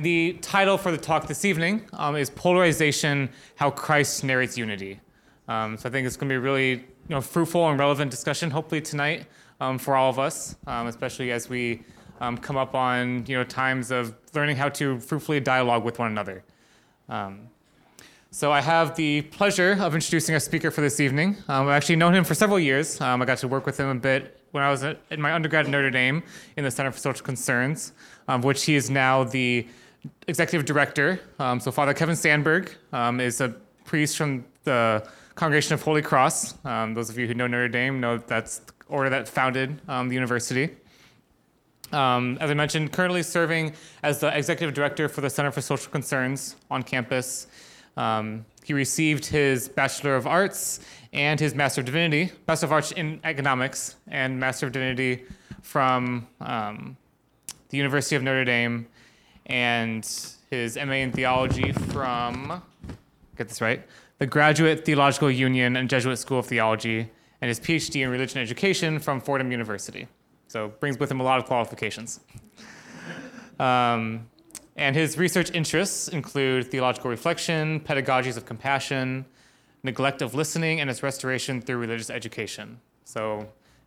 The title for the talk this evening um, is Polarization How Christ Narrates Unity. Um, so I think it's going to be a really you know, fruitful and relevant discussion, hopefully, tonight um, for all of us, um, especially as we um, come up on you know, times of learning how to fruitfully dialogue with one another. Um, so I have the pleasure of introducing our speaker for this evening. I've actually known him for several years. I got to work with him a bit when I was in my undergrad at Notre Dame in the Center for Social Concerns, which he is now the executive director. Um, so Father Kevin Sandberg um, is a priest from the Congregation of Holy Cross. Um, those of you who know Notre Dame know that's the order that founded um, the university. Um, as I mentioned, currently serving as the executive director for the Center for Social Concerns on campus. Um, he received his Bachelor of Arts and his Master of Divinity, Master of Arts in Economics and Master of Divinity from the University of Notre Dame and his MA in theology from, get this right, the Graduate Theological Union and Jesuit School of Theology, and his PhD in religion education from Fordham University. So brings with him a lot of qualifications. Um, and his research interests include theological reflection, pedagogies of compassion, neglect of listening, and its restoration through religious education. So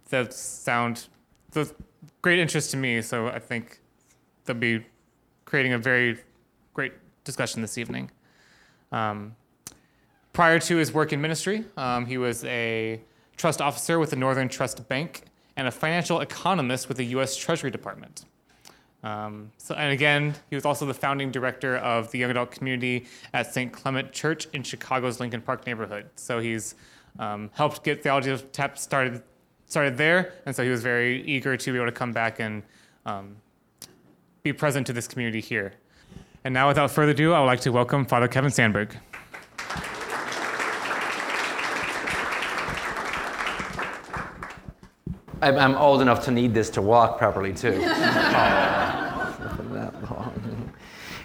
that sound the great interest to me. So I think there'll be creating a very great discussion this evening. Um, prior to his work in ministry, um, he was a trust officer with the Northern Trust Bank and a financial economist with the U.S. Treasury Department. Um, so, and again, he was also the founding director of the young adult community at St. Clement Church in Chicago's Lincoln Park neighborhood. So he's um, helped get Theology on Tap started started there, and so he was very eager to be able to come back and um, be present to this community here. And now, without further ado, I would like to welcome Father Kevin Sandberg. I'm old enough to need this to walk properly, too.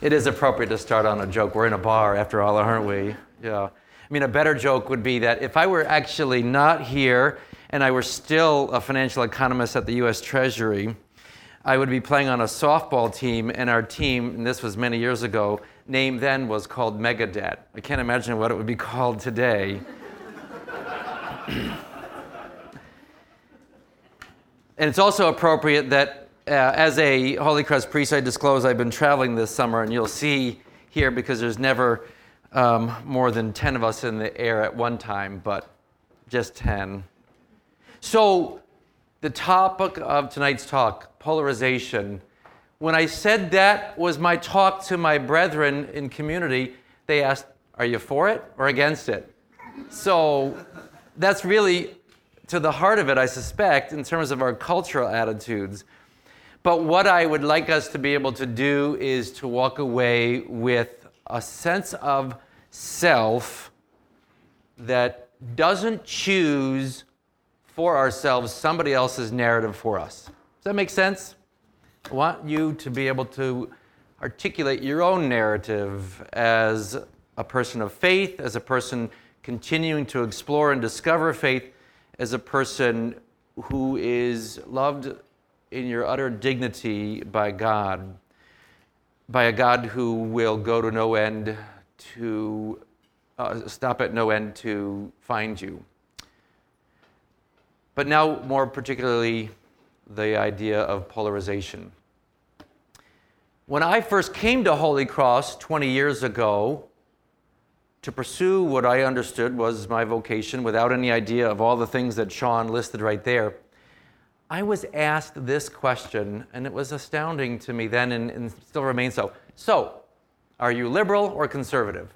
it is appropriate to start on a joke. We're in a bar, after all, aren't we? Yeah. I mean, a better joke would be that if I were actually not here and I were still a financial economist at the US Treasury, I would be playing on a softball team, and our team, and this was many years ago, name then was called Megadebt. I can't imagine what it would be called today. and it's also appropriate that uh, as a Holy Cross priest, I disclose I've been traveling this summer, and you'll see here because there's never um, more than 10 of us in the air at one time, but just 10. So, the topic of tonight's talk, polarization. When I said that was my talk to my brethren in community, they asked, Are you for it or against it? So that's really to the heart of it, I suspect, in terms of our cultural attitudes. But what I would like us to be able to do is to walk away with a sense of self that doesn't choose for ourselves somebody else's narrative for us. Does that make sense? I want you to be able to articulate your own narrative as a person of faith, as a person continuing to explore and discover faith, as a person who is loved in your utter dignity by God, by a God who will go to no end to uh, stop at no end to find you. But now, more particularly, the idea of polarization. When I first came to Holy Cross 20 years ago to pursue what I understood was my vocation without any idea of all the things that Sean listed right there, I was asked this question, and it was astounding to me then and, and still remains so. So, are you liberal or conservative?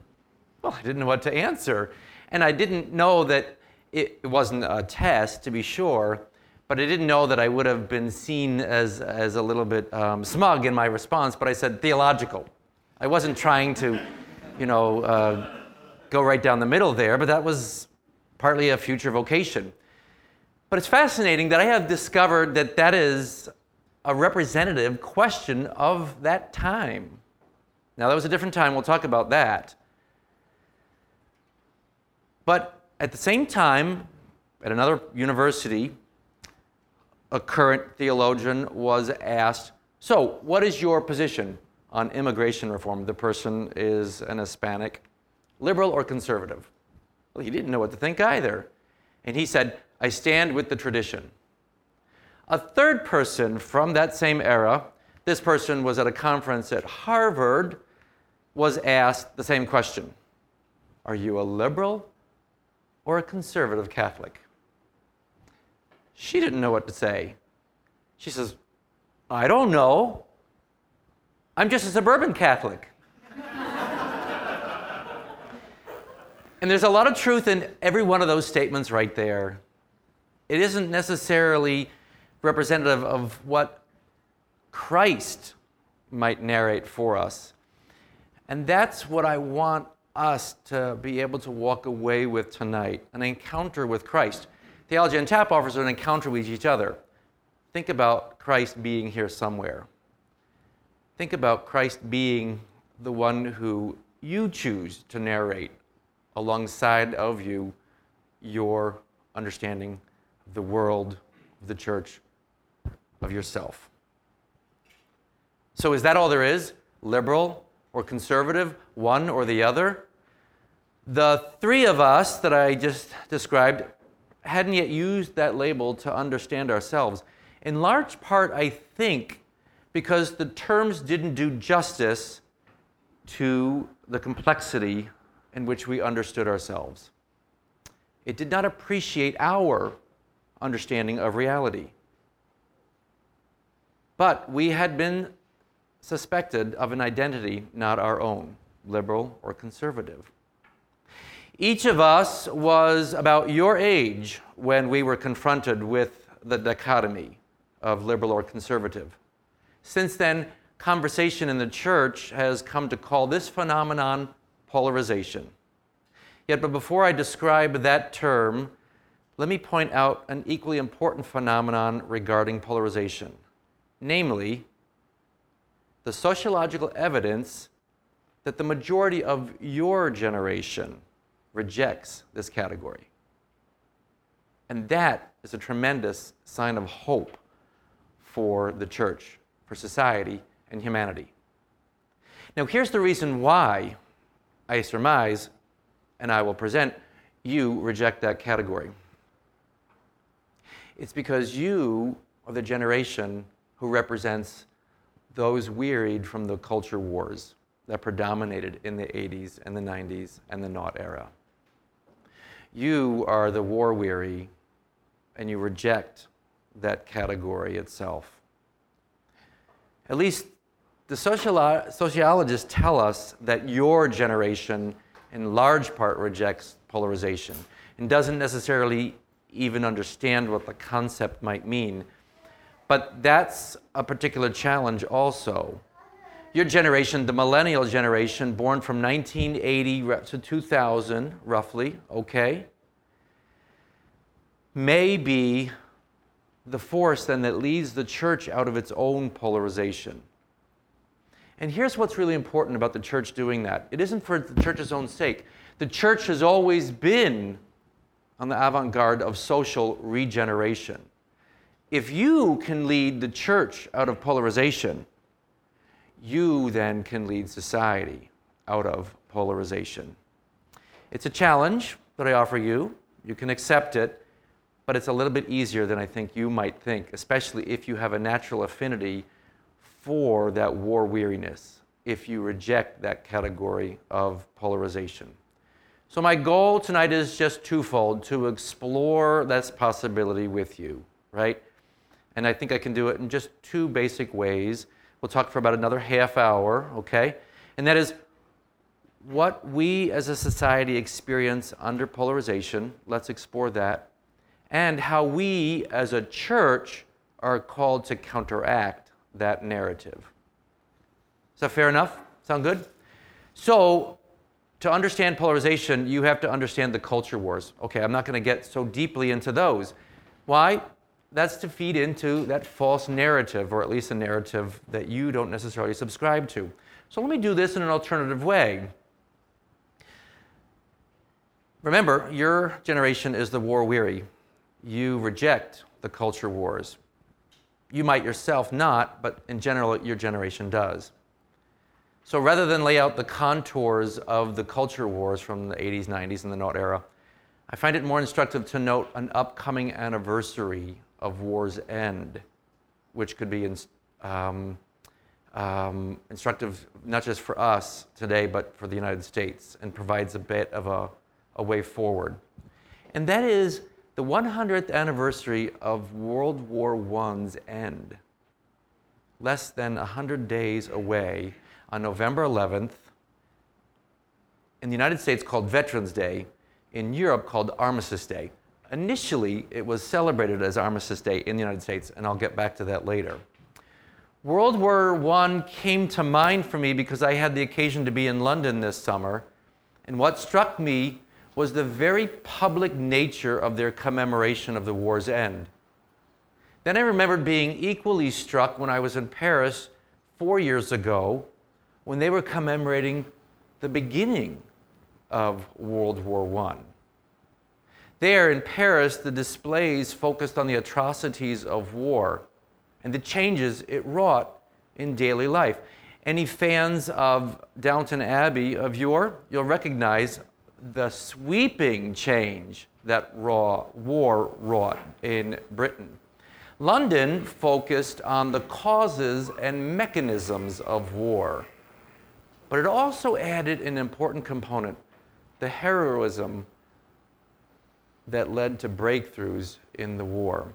Well, I didn't know what to answer. And I didn't know that it wasn't a test, to be sure, but I didn't know that I would have been seen as, as a little bit um, smug in my response, but I said theological. I wasn't trying to, you know, uh, go right down the middle there, but that was partly a future vocation. But it's fascinating that I have discovered that that is a representative question of that time. Now, that was a different time, we'll talk about that. But at the same time, at another university, a current theologian was asked, So, what is your position on immigration reform. The person is an Hispanic, liberal or conservative. Well, he didn't know what to think either. And he said, I stand with the tradition. A third person from that same era, this person was at a conference at Harvard, was asked the same question Are you a liberal or a conservative Catholic? She didn't know what to say. She says, I don't know. I'm just a suburban Catholic. and there's a lot of truth in every one of those statements right there. It isn't necessarily representative of what Christ might narrate for us. And that's what I want us to be able to walk away with tonight an encounter with Christ. Theology on Tap offers an encounter with each other. Think about Christ being here somewhere. Think about Christ being the one who you choose to narrate alongside of you your understanding of the world, of the church, of yourself. So, is that all there is? Liberal or conservative, one or the other? The three of us that I just described hadn't yet used that label to understand ourselves. In large part, I think, because the terms didn't do justice to the complexity in which we understood ourselves. It did not appreciate our understanding of reality. But we had been suspected of an identity not our own, liberal or conservative. Each of us was about your age when we were confronted with the dichotomy of liberal or conservative. Since then, conversation in the church has come to call this phenomenon polarization. Yet, but before I describe that term, let me point out an equally important phenomenon regarding polarization namely, the sociological evidence that the majority of your generation rejects this category. And that is a tremendous sign of hope for the church, for society, and humanity. Now, here's the reason why I surmise, and I will present, you reject that category. It's because you are the generation who represents those wearied from the culture wars that predominated in the 80s and the 90s and the naught era. You are the war weary, and you reject that category itself. At least the sociolo- sociologists tell us that your generation, in large part, rejects polarization and doesn't necessarily even understand what the concept might mean. But that's a particular challenge also. Your generation, the millennial generation, born from 1980 to 2000, roughly, okay, may be the force then that leads the church out of its own polarization. And here's what's really important about the church doing that it isn't for the church's own sake. The church has always been on the avant garde of social regeneration. If you can lead the church out of polarization, you then can lead society out of polarization. It's a challenge that I offer you. You can accept it but it's a little bit easier than I think you might think, especially if you have a natural affinity for that war weariness, if you reject that category of polarization. So, my goal tonight is just twofold to explore this possibility with you, right? And I think I can do it in just two basic ways. We'll talk for about another half hour, okay? And that is what we as a society experience under polarization. Let's explore that and how we as a church are called to counteract that narrative. Is that fair enough? Sound good? So, to understand polarization, you have to understand the culture wars. Okay, I'm not going to get so deeply into those. Why? That's to feed into that false narrative, or at least a narrative that you don't necessarily subscribe to. So let me do this in an alternative way. Remember, your generation is the war weary you reject the culture wars. You might yourself not, but in general, your generation does. So rather than lay out the contours of the culture wars from the 80s, 90s, and the Note era, I find it more instructive to note an upcoming anniversary of war's end, which could be in, um, um, instructive not just for us today, but for the United States, and provides a bit of a, a way forward. And that is the 100th anniversary of World War I's end. Less than 100 days away on November 11th, in the United States called Veterans Day, in Europe called Armistice Day. Initially, it was celebrated as Armistice Day in the United States, and I'll get back to that later. World War I came to mind for me because I had the occasion to be in London this summer, and what struck me was the very public nature of their commemoration of the war's end. Then I remembered being equally struck when I was in Paris four years ago when they were commemorating the beginning of World War I. There in Paris, the displays focused on the atrocities of war and the changes it wrought in daily life. Any fans of Downton Abbey of yore, you'll recognize the sweeping change that raw war wrought in Britain. London focused on the causes and mechanisms of war, but it also added an important component the heroism that led to breakthroughs in the war.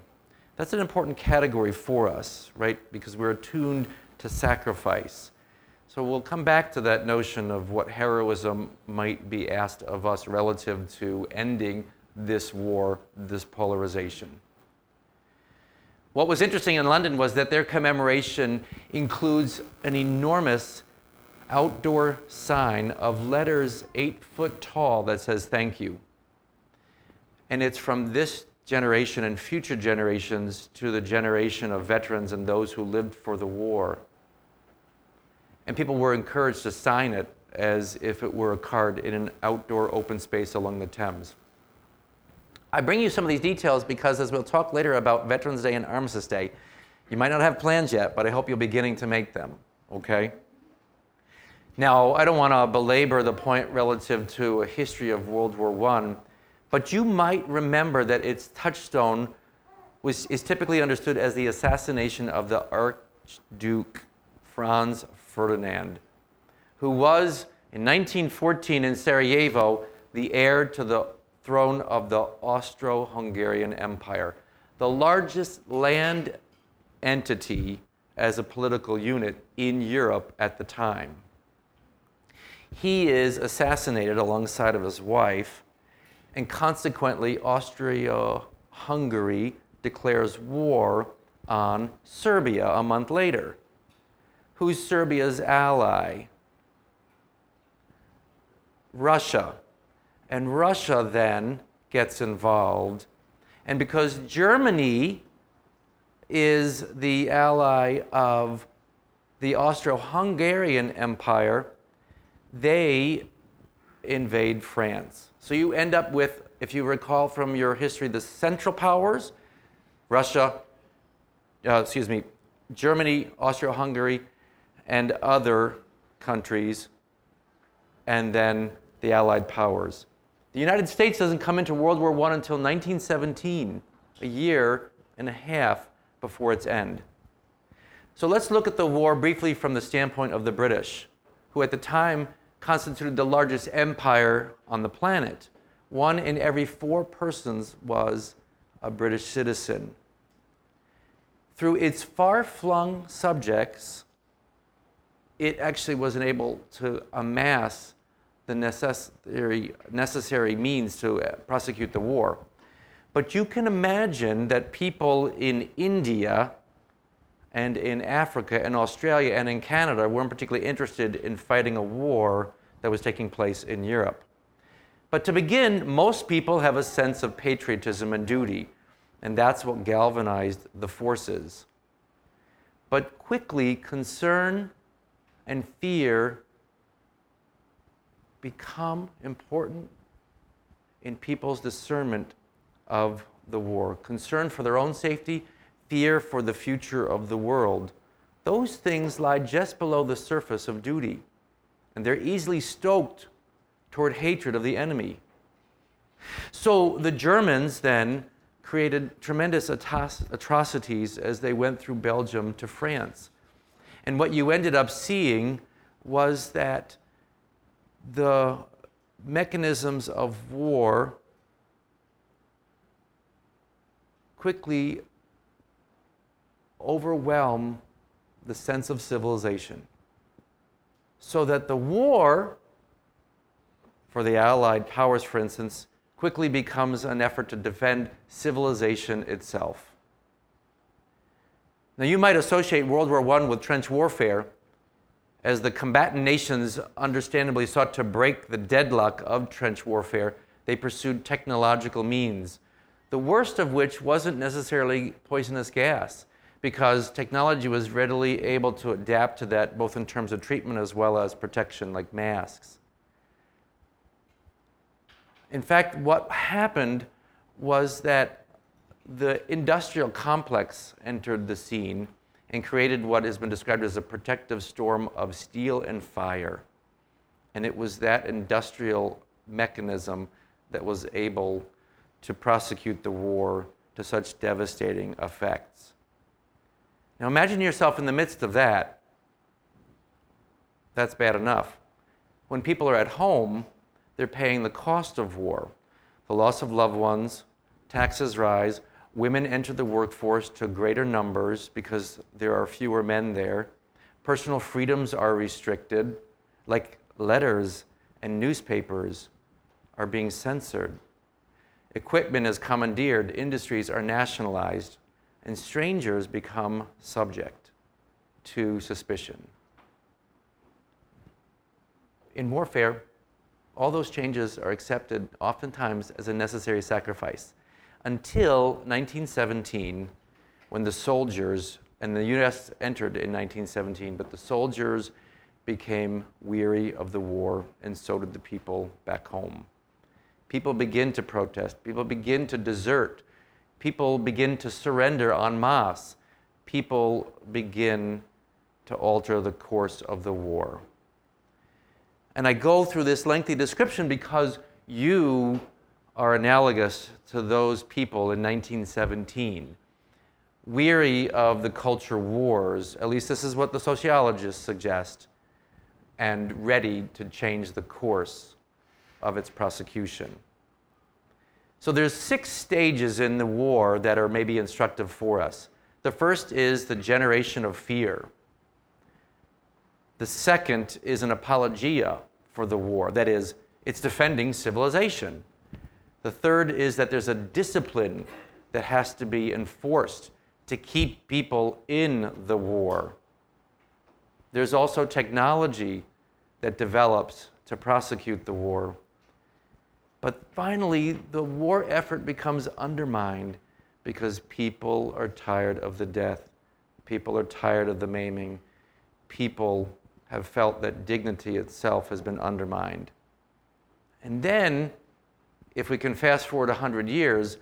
That's an important category for us, right? Because we're attuned to sacrifice. So we'll come back to that notion of what heroism might be asked of us relative to ending this war, this polarization. What was interesting in London was that their commemoration includes an enormous outdoor sign of letters eight foot tall that says thank you. And it's from this generation and future generations to the generation of veterans and those who lived for the war and people were encouraged to sign it as if it were a card in an outdoor open space along the Thames. I bring you some of these details because, as we'll talk later about Veterans Day and Armistice Day, you might not have plans yet, but I hope you're beginning to make them, okay? Now, I don't want to belabor the point relative to a history of World War I, but you might remember that its touchstone was, is typically understood as the assassination of the Archduke Franz Ferdinand, who was in 1914 in Sarajevo the heir to the throne of the Austro Hungarian Empire, the largest land entity as a political unit in Europe at the time. He is assassinated alongside of his wife, and consequently, Austria Hungary declares war on Serbia a month later who's Serbia's ally? Russia. And Russia then gets involved. And because Germany is the ally of the Austro Hungarian Empire, they invade France. So you end up with, if you recall from your history, the Central Powers Russia, uh, excuse me, Germany, Austria Hungary, and other countries, and then the Allied powers. The United States doesn't come into World War I until 1917, a year and a half before its end. So let's look at the war briefly from the standpoint of the British, who at the time constituted the largest empire on the planet. One in every four persons was a British citizen. Through its far flung subjects, it actually wasn't able to amass the necessary, necessary means to uh, prosecute the war. But you can imagine that people in India and in Africa and Australia and in Canada weren't particularly interested in fighting a war that was taking place in Europe. But to begin, most people have a sense of patriotism and duty, and that's what galvanized the forces. But quickly, concern and fear become important in people's discernment of the war. Concern for their own safety, fear for the future of the world. Those things lie just below the surface of duty. And they're easily stoked toward hatred of the enemy. So the Germans then created tremendous atrocities as they went through Belgium to France. And what you ended up seeing was that the mechanisms of war quickly overwhelm the sense of civilization. So that the war, for the Allied powers, for instance, quickly becomes an effort to defend civilization itself. Now, you might associate World War I with trench warfare, as the combatant nations understandably sought to break the deadlock of trench warfare. They pursued technological means, the worst of which wasn't necessarily poisonous gas because technology was readily able to adapt to that both in terms of treatment as well as protection, like masks. In fact, what happened was that the industrial complex entered the scene and created what has been described as a protective storm of steel and fire. And it was that industrial mechanism that was able to prosecute the war to such devastating effects. Now imagine yourself in the midst of that. That's bad enough. When people are at home, they're paying the cost of war. The loss of loved ones, taxes rise, women enter the workforce to greater numbers because there are fewer men there. Personal freedoms are restricted, like letters and newspapers are being censored. Equipment is commandeered, industries are nationalized, and strangers become subject to suspicion. In warfare, all those changes are accepted oftentimes as a necessary sacrifice until 1917, when the soldiers, and the US entered in 1917, but the soldiers became weary of the war, and so did the people back home. People begin to protest, people begin to desert, people begin to surrender en masse, people begin to alter the course of the war. And I go through this lengthy description because you are analogous to those people in 1917. Weary of the culture wars, at least this is what the sociologists suggest, and ready to change the course of its prosecution. So there's six stages in the war that are maybe instructive for us. The first is the generation of fear. The second is an apologia for the war, that is, it's defending civilization. The third is that there's a discipline that has to be enforced to keep people in the war. There's also technology that develops to prosecute the war. But finally, the war effort becomes undermined because people are tired of the death. People are tired of the maiming. People have felt that dignity itself has been undermined. And then, if we can fast forward 100 years,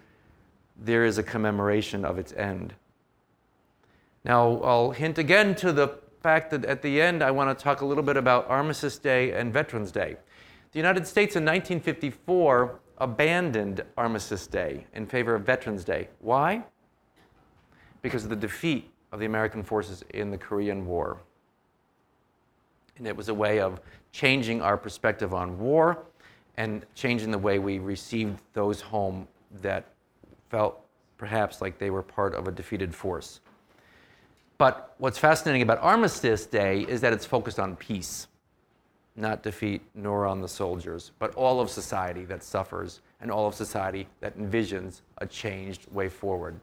there is a commemoration of its end. Now, I'll hint again to the fact that at the end, I want to talk a little bit about Armistice Day and Veterans Day. The United States in 1954 abandoned Armistice Day in favor of Veterans Day. Why? Because of the defeat of the American forces in the Korean War. And it was a way of changing our perspective on war and changing the way we received those home that felt perhaps like they were part of a defeated force. But what's fascinating about Armistice Day is that it's focused on peace not defeat nor on the soldiers, but all of society that suffers and all of society that envisions a changed way forward.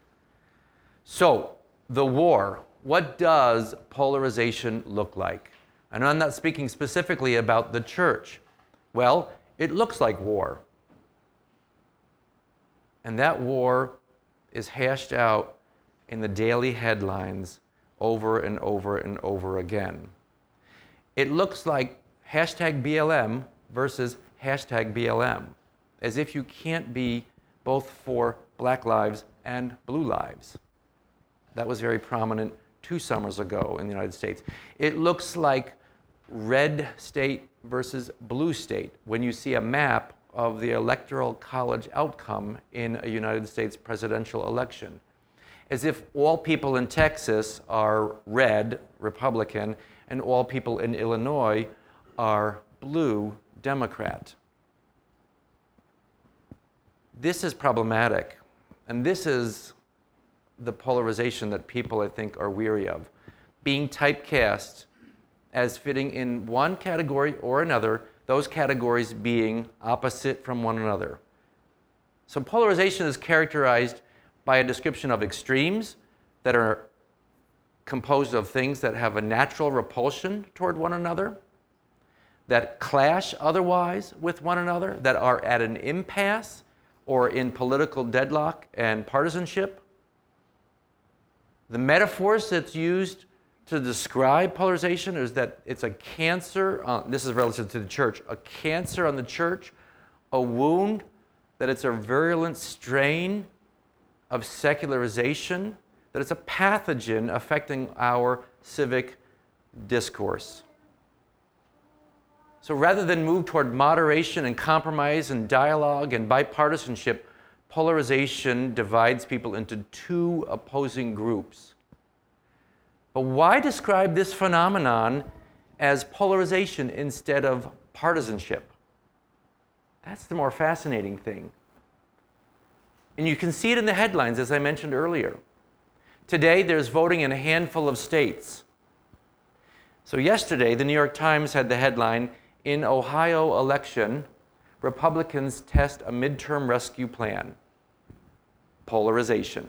So, the war, what does polarization look like? And I'm not speaking specifically about the church. Well, it looks like war. And that war is hashed out in the daily headlines over and over and over again. It looks like hashtag BLM versus hashtag BLM, as if you can't be both for black lives and blue lives. That was very prominent two summers ago in the United States. It looks like red state versus blue state when you see a map of the electoral college outcome in a United States presidential election. As if all people in Texas are red, Republican, and all people in Illinois are blue, Democrat. This is problematic, and this is the polarization that people, I think, are weary of. Being typecast as fitting in one category or another, those categories being opposite from one another. So, polarization is characterized by a description of extremes that are composed of things that have a natural repulsion toward one another, that clash otherwise with one another, that are at an impasse or in political deadlock and partisanship. The metaphors that's used to describe polarization is that it's a cancer, uh, this is relative to the church, a cancer on the church, a wound, that it's a virulent strain of secularization, that it's a pathogen affecting our civic discourse. So rather than move toward moderation and compromise and dialogue and bipartisanship, polarization divides people into two opposing groups. But why describe this phenomenon as polarization instead of partisanship? That's the more fascinating thing. And you can see it in the headlines, as I mentioned earlier. Today, there's voting in a handful of states. So, yesterday, the New York Times had the headline In Ohio election, Republicans test a midterm rescue plan. Polarization.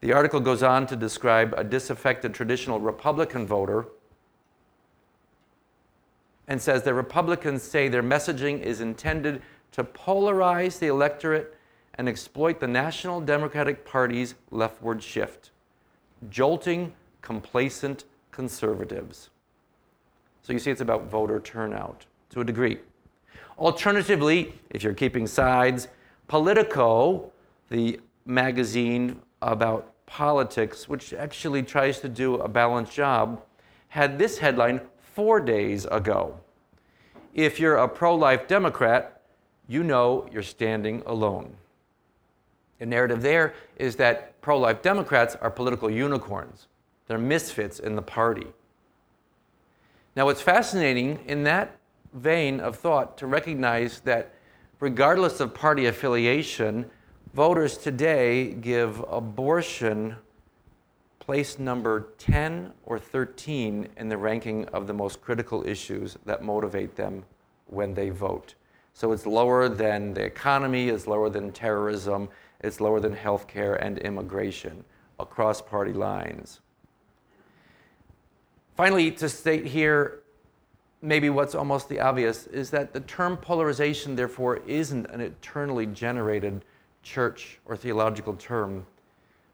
The article goes on to describe a disaffected traditional Republican voter and says that Republicans say their messaging is intended to polarize the electorate and exploit the National Democratic Party's leftward shift, jolting complacent conservatives. So you see, it's about voter turnout to a degree. Alternatively, if you're keeping sides, Politico, the magazine about politics, which actually tries to do a balanced job, had this headline four days ago. If you're a pro life Democrat, you know you're standing alone. The narrative there is that pro life Democrats are political unicorns, they're misfits in the party. Now, what's fascinating in that vein of thought to recognize that regardless of party affiliation, voters today give abortion place number 10 or 13 in the ranking of the most critical issues that motivate them when they vote. So it's lower than the economy, it's lower than terrorism, it's lower than healthcare and immigration across party lines. Finally, to state here maybe what's almost the obvious is that the term polarization, therefore, isn't an eternally generated church or theological term.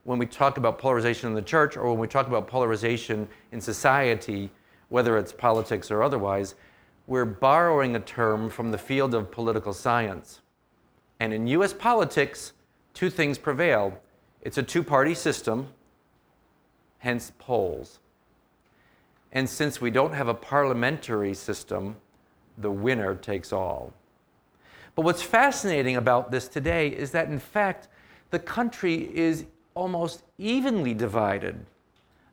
When we talk about polarization in the church or when we talk about polarization in society, whether it's politics or otherwise, we're borrowing a term from the field of political science. And in US politics, two things prevail it's a two party system, hence polls. And since we don't have a parliamentary system, the winner takes all. But what's fascinating about this today is that, in fact, the country is almost evenly divided,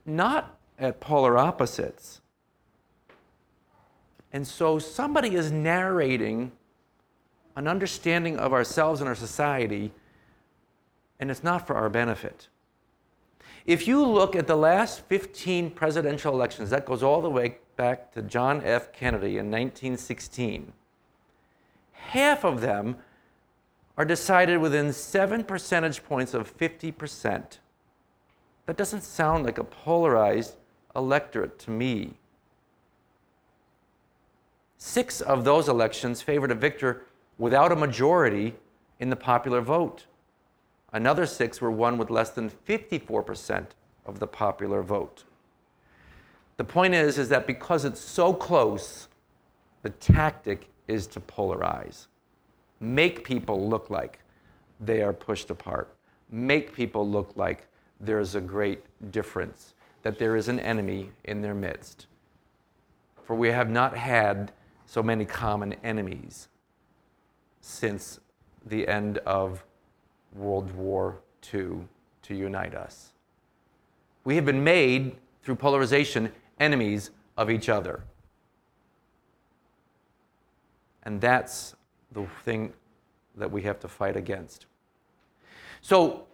not at polar opposites. And so somebody is narrating an understanding of ourselves and our society, and it's not for our benefit. If you look at the last 15 presidential elections, that goes all the way back to John F. Kennedy in 1916, half of them are decided within seven percentage points of 50%. That doesn't sound like a polarized electorate to me. Six of those elections favored a victor without a majority in the popular vote. Another six were won with less than 54% of the popular vote. The point is, is that because it's so close, the tactic is to polarize. Make people look like they are pushed apart. Make people look like there's a great difference, that there is an enemy in their midst. for we have not had so many common enemies since the end of World War II to unite us. We have been made, through polarization, enemies of each other. And that's the thing that we have to fight against. So,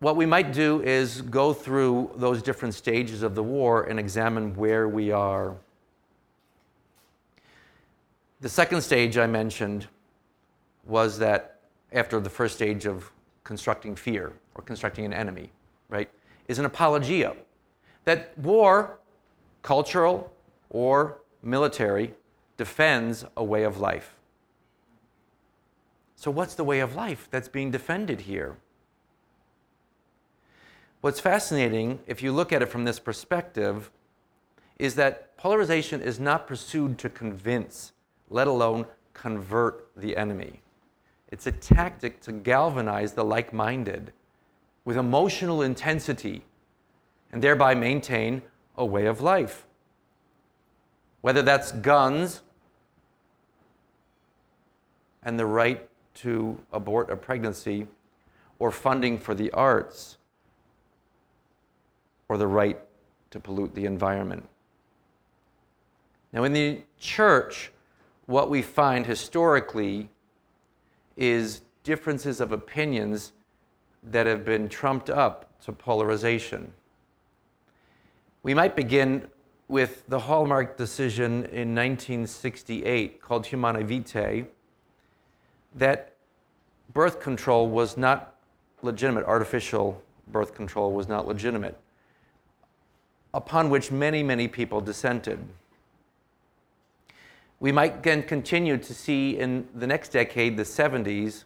what we might do is go through those different stages of the war and examine where we are. The second stage I mentioned was that after the first stage of constructing fear or constructing an enemy, right, is an apologia. That war, cultural or military, defends a way of life. So, what's the way of life that's being defended here? What's fascinating, if you look at it from this perspective, is that polarization is not pursued to convince, let alone convert the enemy. It's a tactic to galvanize the like minded with emotional intensity and thereby maintain a way of life. Whether that's guns and the right to abort a pregnancy, or funding for the arts, or the right to pollute the environment. Now, in the church, what we find historically is differences of opinions that have been trumped up to polarization. We might begin with the hallmark decision in 1968 called Humanae Vitae that birth control was not legitimate, artificial birth control was not legitimate, upon which many, many people dissented. We might then continue to see in the next decade, the 70s,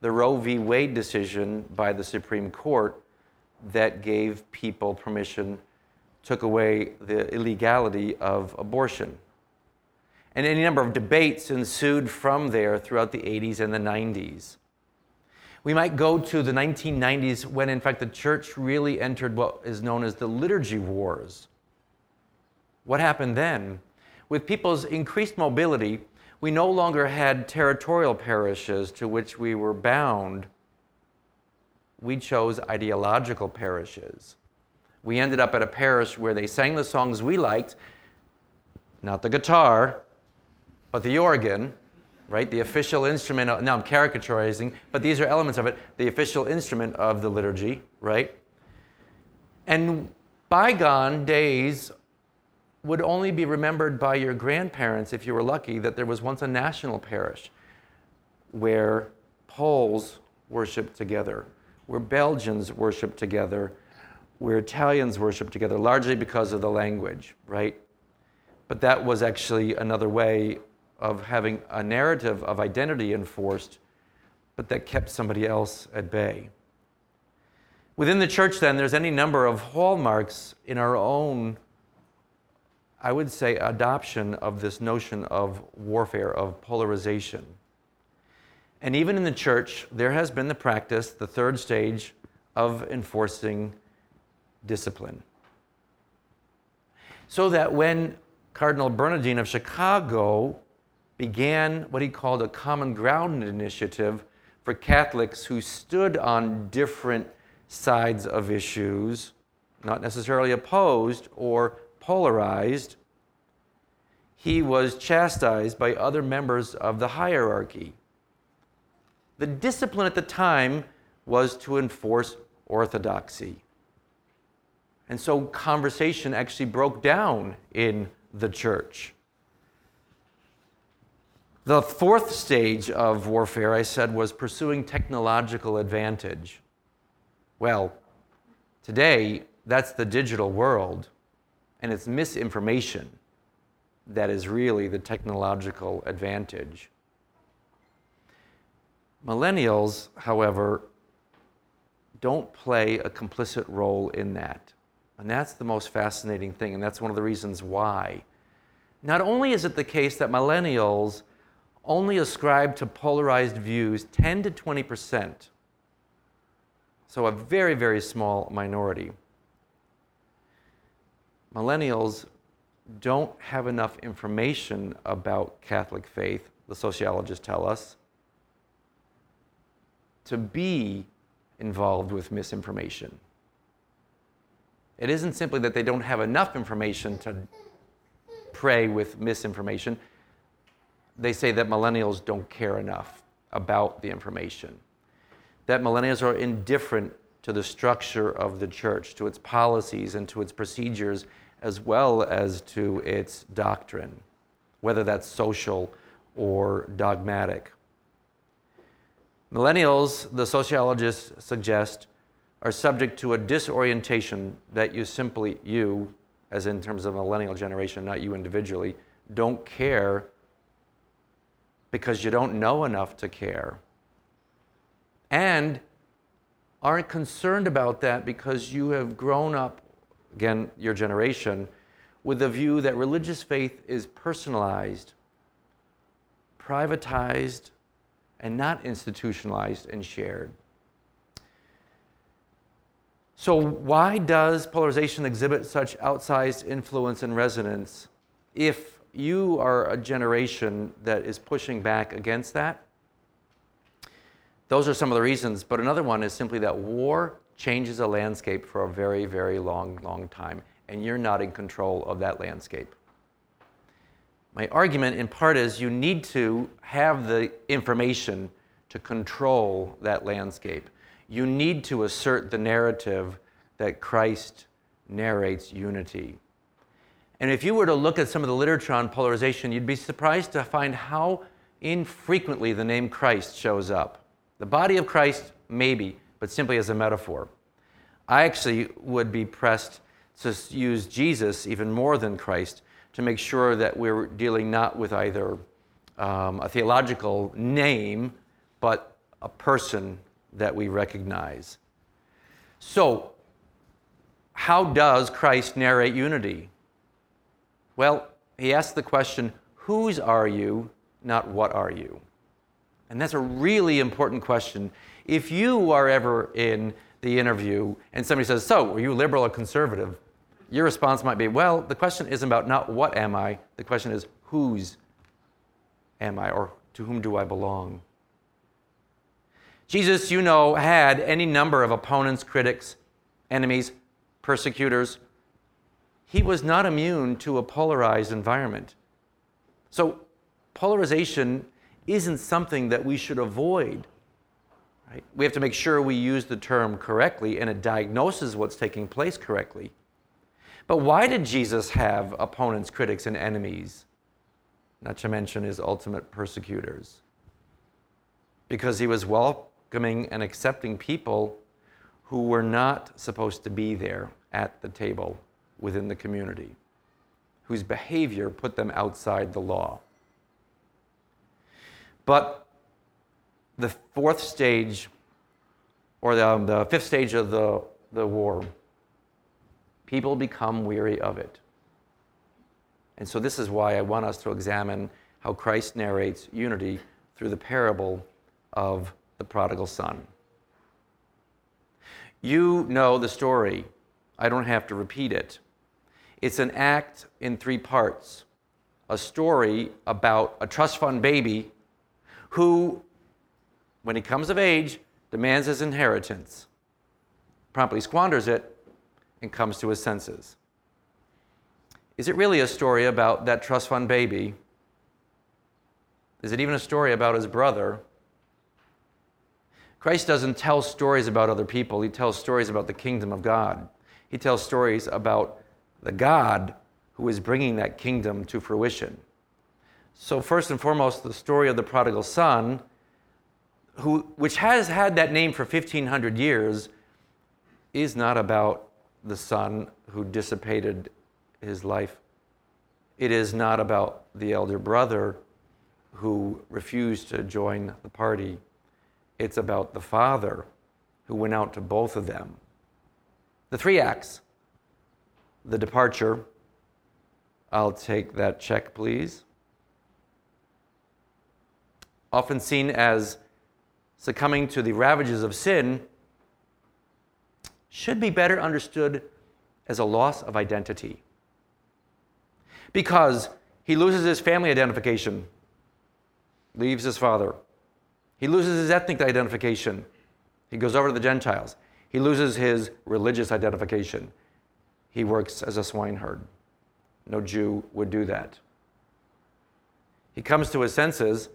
the Roe v. Wade decision by the Supreme Court that gave people permission, took away the illegality of abortion. And any number of debates ensued from there throughout the 80s and the 90s. We might go to the 1990s when, in fact, the church really entered what is known as the liturgy wars. What happened then? With people's increased mobility, we no longer had territorial parishes to which we were bound. We chose ideological parishes. We ended up at a parish where they sang the songs we liked, not the guitar, but the organ, right? The official instrument. Of, now I'm caricaturizing, but these are elements of it. The official instrument of the liturgy, right? And bygone days would only be remembered by your grandparents if you were lucky that there was once a national parish where Poles worshiped together, where Belgians worshiped together, where Italians worshiped together, largely because of the language, right? But that was actually another way of having a narrative of identity enforced, but that kept somebody else at bay. Within the church, then, there's any number of hallmarks in our own, I would say, adoption of this notion of warfare, of polarization. And even in the church, there has been the practice, the third stage, of enforcing discipline. So that when Cardinal Bernardin of Chicago began what he called a common ground initiative for Catholics who stood on different sides of issues, not necessarily opposed or polarized. He was chastised by other members of the hierarchy. The discipline at the time was to enforce orthodoxy. And so conversation actually broke down in the church. The fourth stage of warfare, I said, was pursuing technological advantage. Well, today, that's the digital world, and it's misinformation that is really the technological advantage. Millennials, however, don't play a complicit role in that. And that's the most fascinating thing, and that's one of the reasons why. Not only is it the case that millennials only ascribe to polarized views 10 to 20 percent. So, a very, very small minority. Millennials don't have enough information about Catholic faith, the sociologists tell us, to be involved with misinformation. It isn't simply that they don't have enough information to pray with misinformation. They say that millennials don't care enough about the information, that millennials are indifferent to the structure of the church, to its policies and to its procedures, as well as to its doctrine, whether that's social or dogmatic. Millennials, the sociologists suggest, are subject to a disorientation that you simply, you, as in terms of millennial generation, not you individually, don't care because you don't know enough to care. And aren't concerned about that because you have grown up, again, your generation, with the view that religious faith is personalized, privatized, and not institutionalized and shared. So, why does polarization exhibit such outsized influence and resonance if you are a generation that is pushing back against that? Those are some of the reasons, but another one is simply that war changes a landscape for a very, very long, long time, and you're not in control of that landscape. My argument, in part, is you need to have the information to control that landscape. You need to assert the narrative that Christ narrates unity. And if you were to look at some of the literature on polarization, you'd be surprised to find how infrequently the name Christ shows up. The body of Christ, maybe, but simply as a metaphor. I actually would be pressed to use Jesus even more than Christ to make sure that we're dealing not with either um, a theological name, but a person that we recognize. So, how does Christ narrate unity? Well, he asks the question, Whose are you, not what are you? And that's a really important question. If you are ever in the interview and somebody says, So, are you liberal or conservative? your response might be, well, the question isn't about not what am I, the question is whose am I or to whom do I belong? Jesus, you know, had any number of opponents, critics, enemies, persecutors. He was not immune to a polarized environment. So, polarization isn't something that we should avoid. Right? We have to make sure we use the term correctly and it diagnoses what's taking place correctly. But why did Jesus have opponents, critics, and enemies? Not to mention his ultimate persecutors. Because he was welcoming and accepting people who were not supposed to be there at the table within the community, whose behavior put them outside the law. But the fourth stage, or the, um, the fifth stage of the, the war, people become weary of it. And so, this is why I want us to examine how Christ narrates unity through the parable of the prodigal son. You know the story. I don't have to repeat it. It's an act in three parts a story about a trust fund baby who, when he comes of age, demands his inheritance, promptly squanders it, and comes to his senses. Is it really a story about that trust fund baby? Is it even a story about his brother? Christ doesn't tell stories about other people, he tells stories about the kingdom of God. He tells stories about the God who is bringing that kingdom to fruition. So, first and foremost, the story of the prodigal son, who, which has had that name for 1,500 years, is not about the son who dissipated his life. It is not about the elder brother who refused to join the party. It's about the father who went out to both of them. The three acts the departure. I'll take that check, please. Often seen as succumbing to the ravages of sin should be better understood as a loss of identity. because he loses his family identification, leaves his father. He loses his ethnic identification. He goes over to the Gentiles. He loses his religious identification. He works as a swineherd. No Jew would do that. He comes to his senses.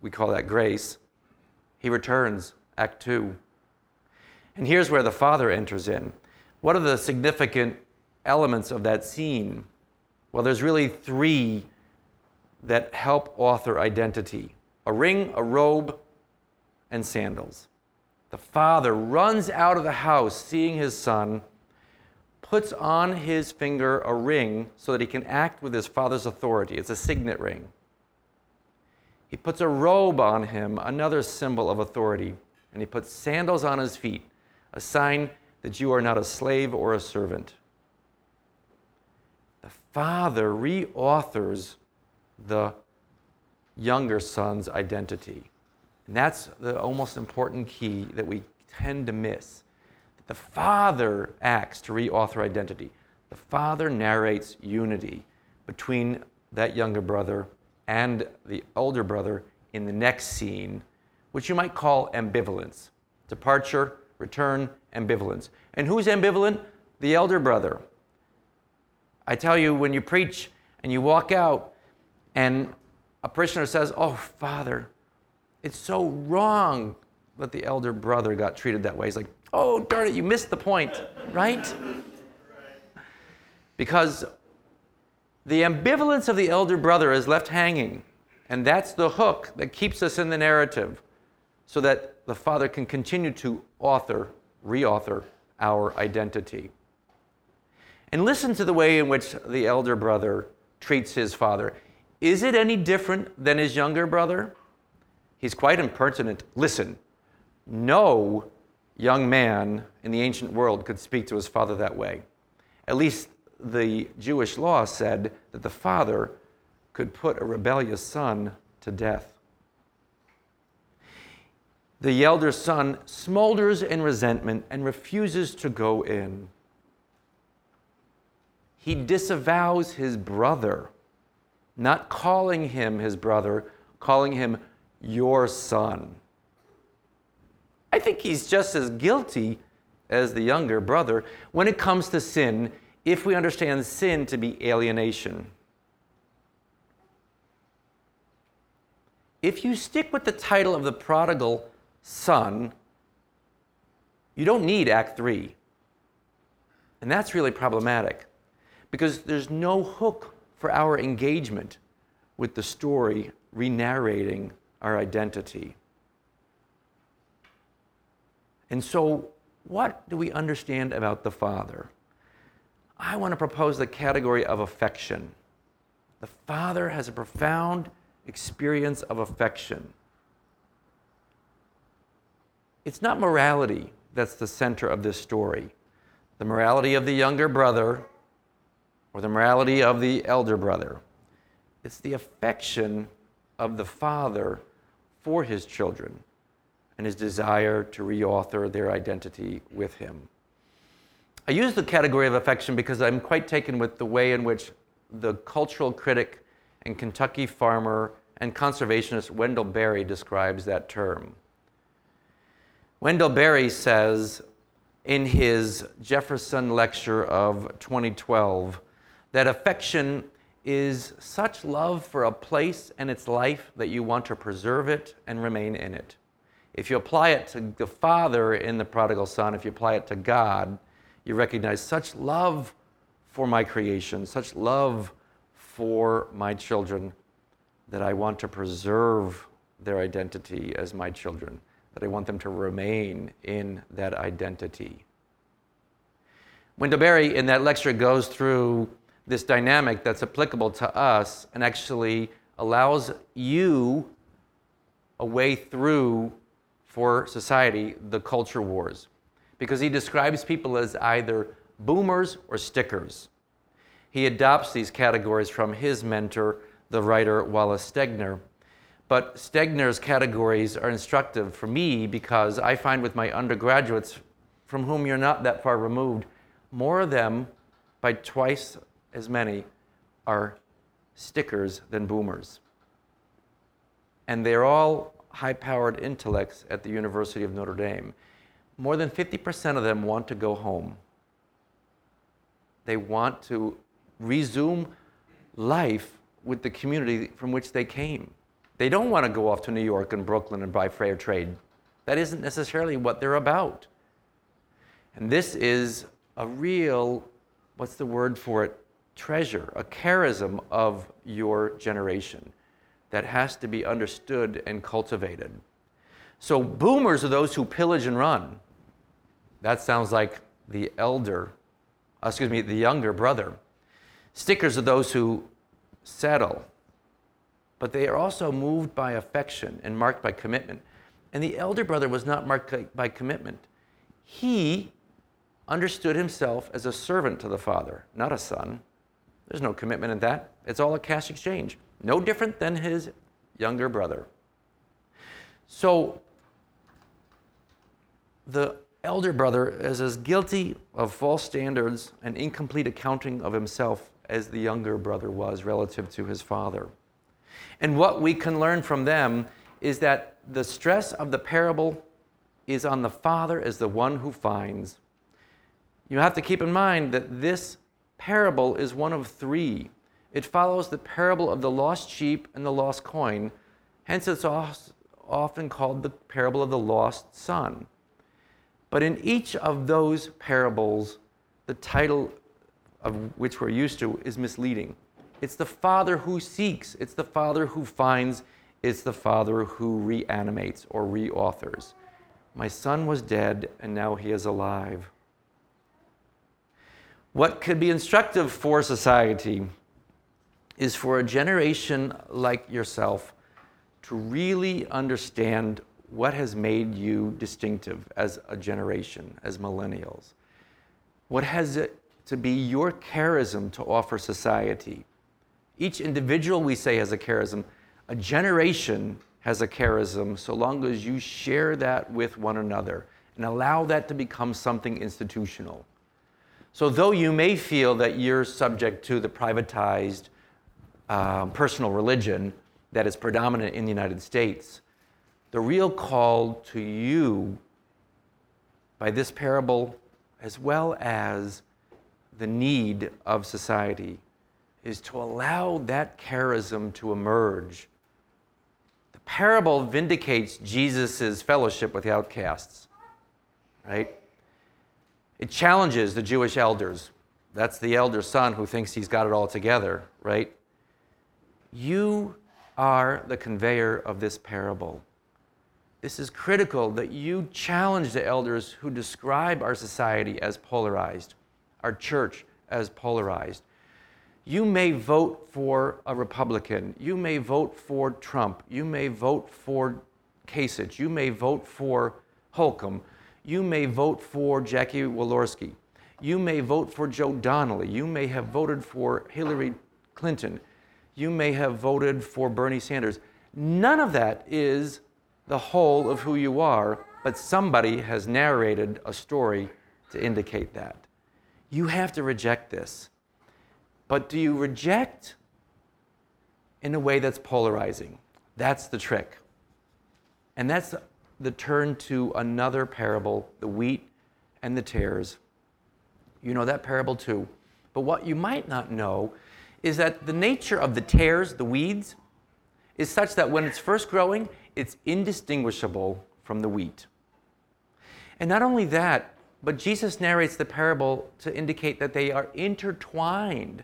We call that grace. He returns, Act 2. And here's where the Father enters in. What are the significant elements of that scene? Well, there's really three that help author identity a ring, a robe, and sandals. The father runs out of the house seeing his son, puts on his finger a ring so that he can act with his father's authority. It's a signet ring. He puts a robe on him, another symbol of authority, and he puts sandals on his feet, a sign that you are not a slave or a servant. The father reauthors the younger son's identity. And that's the almost important key that we tend to miss. The father acts to reauthor identity. The father narrates unity between that younger brother and the older brother in the next scene, which you might call ambivalence. Departure, return, ambivalence. And who's ambivalent? The elder brother. I tell you, when you preach and you walk out and a parishioner says, Oh, Father, it's so wrong that the elder brother got treated that way. He's like, Oh, darn it, you missed the point, right? Because the ambivalence of the elder brother is left hanging, and that's the hook that keeps us in the narrative so that the father can continue to author, reauthor our identity. And listen to the way in which the elder brother treats his father. Is it any different than his younger brother? He's quite impertinent. Listen, no young man in the ancient world could speak to his father that way. At least the Jewish law said that the father could put a rebellious son to death. The elder son smolders in resentment and refuses to go in. He disavows his brother not calling him his brother, calling him your son. I think he's just as guilty as the younger brother when it comes to sin, if we understand sin to be alienation. If you stick with the title of the prodigal son, you don't need Act 3. And that's really problematic because there's no hook for our engagement with the story, re narrating our identity. And so, what do we understand about the Father? I want to propose the category of affection. The Father has a profound experience of affection. It's not morality that's the center of this story. The morality of the younger brother or the morality of the elder brother. It's the affection of the father for his children and his desire to reauthor their identity with him. I use the category of affection because I'm quite taken with the way in which the cultural critic and Kentucky farmer and conservationist Wendell Berry describes that term. Wendell Berry says in his Jefferson lecture of 2012 that affection is such love for a place and its life that you want to preserve it and remain in it. If you apply it to the Father in the prodigal son, if you apply it to God, you recognize such love for my creation, such love for my children, that I want to preserve their identity as my children, that I want them to remain in that identity. Wendell Berry in that lecture goes through this dynamic that's applicable to us and actually allows you a way through for society the culture wars. Because he describes people as either boomers or stickers. He adopts these categories from his mentor, the writer Wallace Stegner. But Stegner's categories are instructive for me because I find with my undergraduates, from whom you're not that far removed, more of them by twice as many are stickers than boomers. And they're all high powered intellects at the University of Notre Dame. More than 50% of them want to go home. They want to resume life with the community from which they came. They don't want to go off to New York and Brooklyn and buy fair trade. That isn't necessarily what they're about. And this is a real, what's the word for it? Treasure, a charism of your generation that has to be understood and cultivated. So, boomers are those who pillage and run. That sounds like the elder, uh, excuse me, the younger brother. Stickers are those who settle, but they are also moved by affection and marked by commitment. And the elder brother was not marked by commitment. He understood himself as a servant to the father, not a son. There's no commitment in that. It's all a cash exchange, no different than his younger brother. So the elder brother is as guilty of false standards and incomplete accounting of himself as the younger brother was relative to his father. And what we can learn from them is that the stress of the parable is on the father as the one who finds. You have to keep in mind that this parable is one of three. It follows the parable of the lost sheep and the lost coin, hence, it's often called the parable of the lost son. But in each of those parables, the title of which we're used to is misleading. It's the Father who seeks, it's the Father who finds, it's the Father who reanimates or reauthors. My son was dead, and now he is alive. What could be instructive for society is for a generation like yourself to really understand what has made you distinctive as a generation, as millennials. What has it to be your charism to offer society? Each individual, we say, has a charism. A generation has a charism so long as you share that with one another and allow that to become something institutional. So, though you may feel that you're subject to the privatized uh, personal religion that is predominant in the United States, the real call to you by this parable, as well as the need of society, is to allow that charism to emerge. The parable vindicates Jesus' fellowship with the outcasts, right? It challenges the Jewish elders. That's the elder son who thinks he's got it all together, right? You are the conveyor of this parable. This is critical that you challenge the elders who describe our society as polarized, our church as polarized. You may vote for a Republican. You may vote for Trump. You may vote for Kasich. You may vote for Holcomb. You may vote for Jackie Walorski. You may vote for Joe Donnelly. You may have voted for Hillary Clinton. You may have voted for Bernie Sanders. None of that is the whole of who you are, but somebody has narrated a story to indicate that. You have to reject this. But do you reject in a way that's polarizing? That's the trick. And that's the turn to another parable, the wheat and the tares. You know that parable too. But what you might not know is that the nature of the tares, the weeds, is such that when it's first growing, it's indistinguishable from the wheat. And not only that, but Jesus narrates the parable to indicate that they are intertwined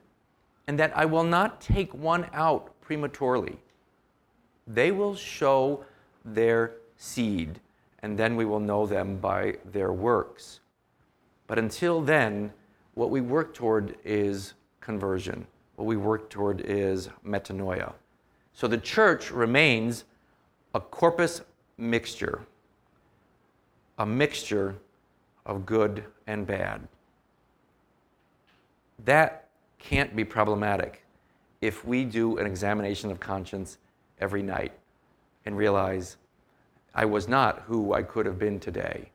and that I will not take one out prematurely. They will show their seed, and then we will know them by their works. But until then, what we work toward is conversion. What we work toward is metanoia. So the church remains a corpus mixtum, a mixture of good and bad. That can't be problematic if we do an examination of conscience every night and realize I was not who I could have been today.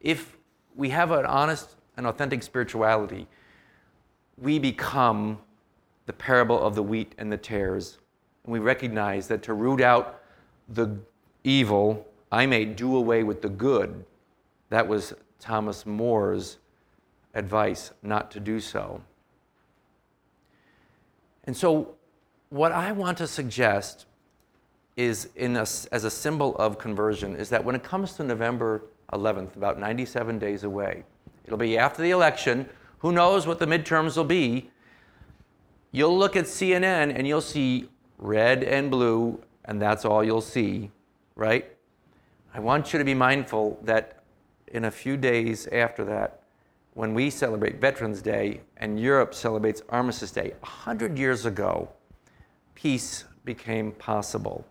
If we have an honest and authentic spirituality, we become the parable of the wheat and the tares. And we recognize that to root out the evil, I may do away with the good. That was Thomas More's advice not to do so. And so, what I want to suggest is in a, as a symbol of conversion is that when it comes to November 11th, about 97 days away, it'll be after the election. Who knows what the midterms will be? You'll look at CNN and you'll see red and blue, and that's all you'll see, right? I want you to be mindful that in a few days after that, when we celebrate Veterans Day and Europe celebrates Armistice Day, 100 years ago, peace became possible.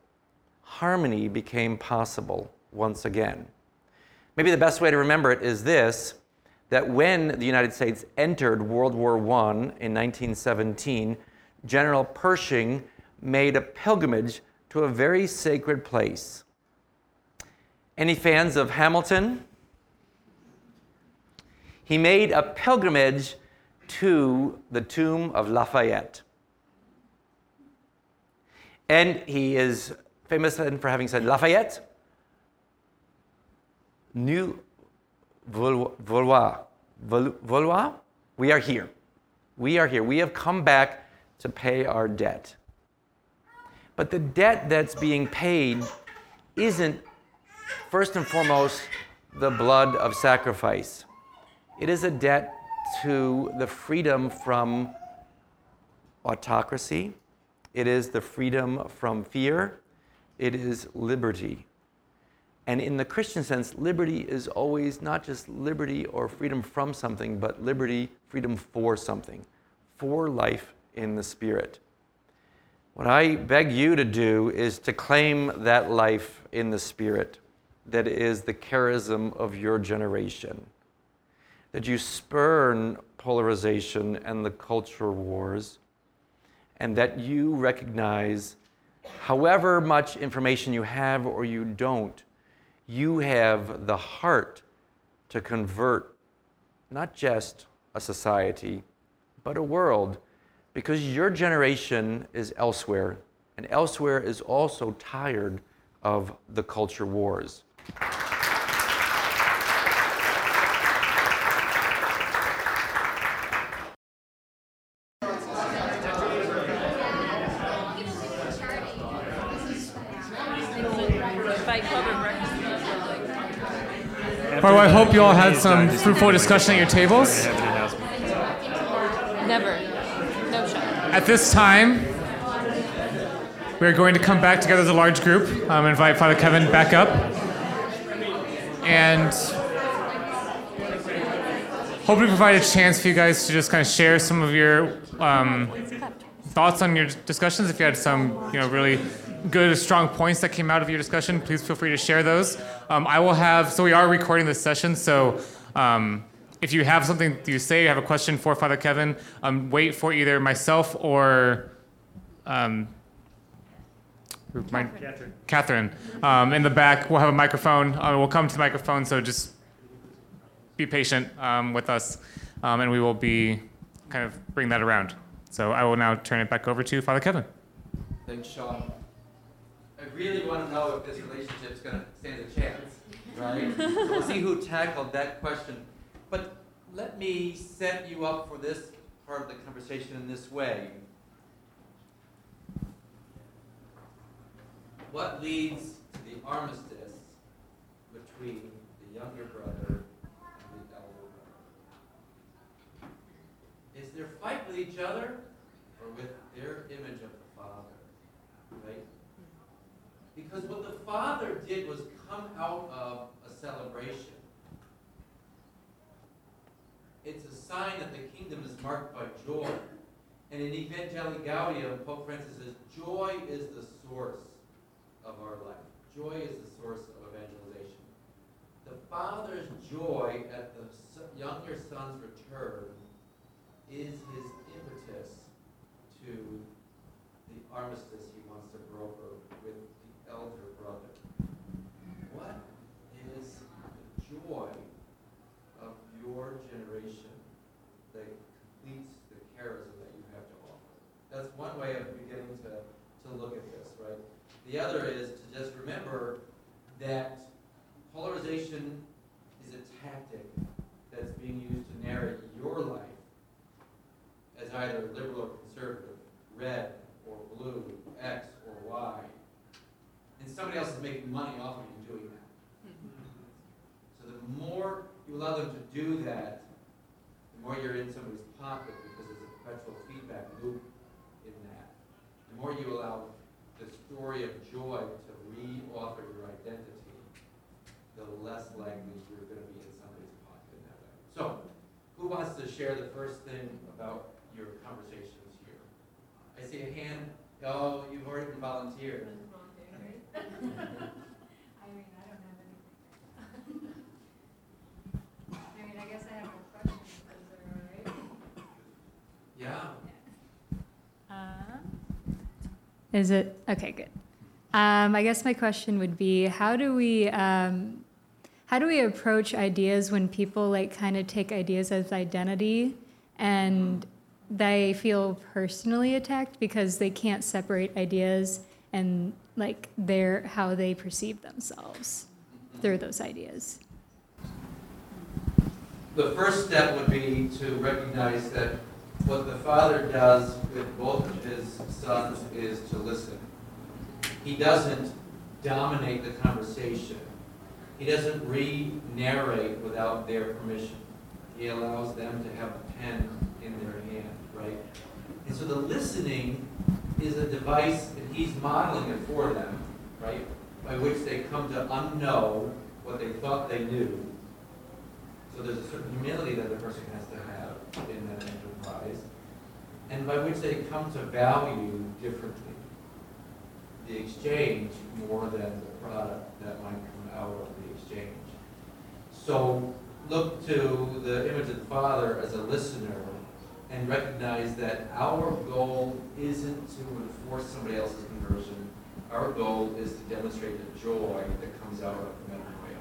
Harmony became possible once again. Maybe the best way to remember it is this that when the United States entered World War I in 1917, General Pershing made a pilgrimage to a very sacred place. Any fans of Hamilton? he made a pilgrimage to the tomb of Lafayette. And he is famous for having said, Lafayette, nous voilà, voilà, we are here. We are here. We have come back to pay our debt. But the debt that's being paid isn't, first and foremost, the blood of sacrifice. It is a debt to the freedom from autocracy. It is the freedom from fear. It is liberty. And in the Christian sense, liberty is always not just liberty or freedom from something, but liberty, freedom for something, for life in the Spirit. What I beg you to do is to claim that life in the Spirit that is the charism of your generation that you spurn polarization and the culture wars, and that you recognize, however much information you have or you don't, you have the heart to convert not just a society, but a world, because your generation is elsewhere, and elsewhere is also tired of the culture wars. Well, I hope you all had some fruitful discussion at your tables. Never. No shot. At this time, we're going to come back together as a large group. Um, invite Father Kevin back up. And hopefully provide a chance for you guys to just kind of share some of your um, thoughts on your discussions. If you had some, you know, really good, strong points that came out of your discussion, please feel free to share those. Um, I will have, so we are recording this session, so um, if you have something you say, you have a question for Father Kevin, um, wait for either myself or um, my, Catherine, Catherine um, in the back. We'll have a microphone. Uh, we'll come to the microphone, so just be patient um, with us, and we will be kind of bring that around. So I will now turn it back over to Father Kevin. Thanks, Sean I really want to know if this relationship is going to stand a chance, right? so we'll see who tackled that question. Let me set you up for this part of the conversation in this way. What leads to the armistice between the younger brother and the elder brother? Is their fight with each other or with their image of the father? Right? Because what the Father did was come out of a celebration. It's a sign that the kingdom is marked by joy. And in Evangelii Gaudium, Pope Francis says, joy is the source of our life. Joy is the source of evangelization. The Father's joy at the younger son's return is his impetus to the armistice he wants to broker with the elder brother. What is the joy of your generation that completes the way of beginning to, to look at this, right? The other is to just remember that polarization is a tactic that's being used to narrate your life as either liberal or conservative, red or blue, X or Y. And somebody else is making money off of you doing that. So the more you allow them to do that, the more you're in somebody's pocket because there's a perpetual feedback loop more you allow the story of joy to re-author your identity, the less likely you're going to be in somebody's pocket in that way. So, who wants to share the first thing about your conversations here? I see a hand. Oh, you've already been volunteered. I mean, I don't have anything. I mean, I guess I have a question, is that all right? Yeah. Uh, Is it, okay, good. Um, I guess my question would be, how do we, um, how do we approach ideas when people like kind of take ideas as identity and they feel personally attacked because they can't separate ideas and like their, how they perceive themselves through those ideas? The first step would be to recognize that what the father does with both of his sons is to listen. He doesn't dominate the conversation. He doesn't re-narrate without their permission. He allows them to have a pen in their hand, right? And so the listening is a device, that he's modeling it for them, right? By which they come to unknow what they thought they knew. So there's a certain humility that the person has to have in that and by which they come to value differently the exchange more than the product that might come out of the exchange. So look to the image of the Father as a listener and recognize that our goal isn't to enforce somebody else's conversion. Our goal is to demonstrate the joy that comes out of the metanoia.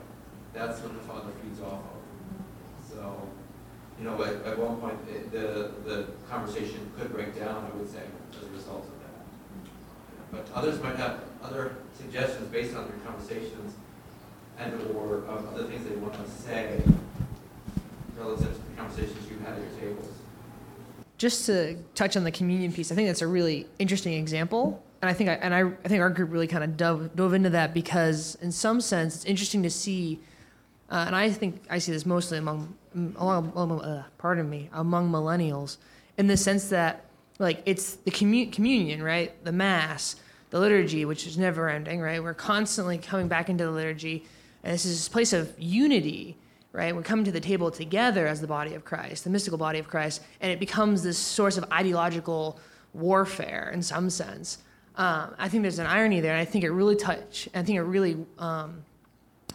That's what the Father feeds off of. So, you know, at, at one point, it, the, the conversation could break down, I would say, as a result of that. But others might have other suggestions based on their conversations and or um, other things they want to say relative to the conversations you had at your tables. just to touch on the communion piece, I think that's a really interesting example, and I think I, and I, I think our group really kind of dove dove into that because in some sense it's interesting to see, uh, and I think I see this mostly among along among, uh, pardon me among millennials in the sense that like it's the commu- communion right the mass the liturgy which is never ending right we're constantly coming back into the liturgy and this is this place of unity right? We're coming to the table together as the body of Christ, the mystical body of Christ, and it becomes this source of ideological warfare in some sense. Um, I think there's an irony there, and I think it really touch. I think it really um,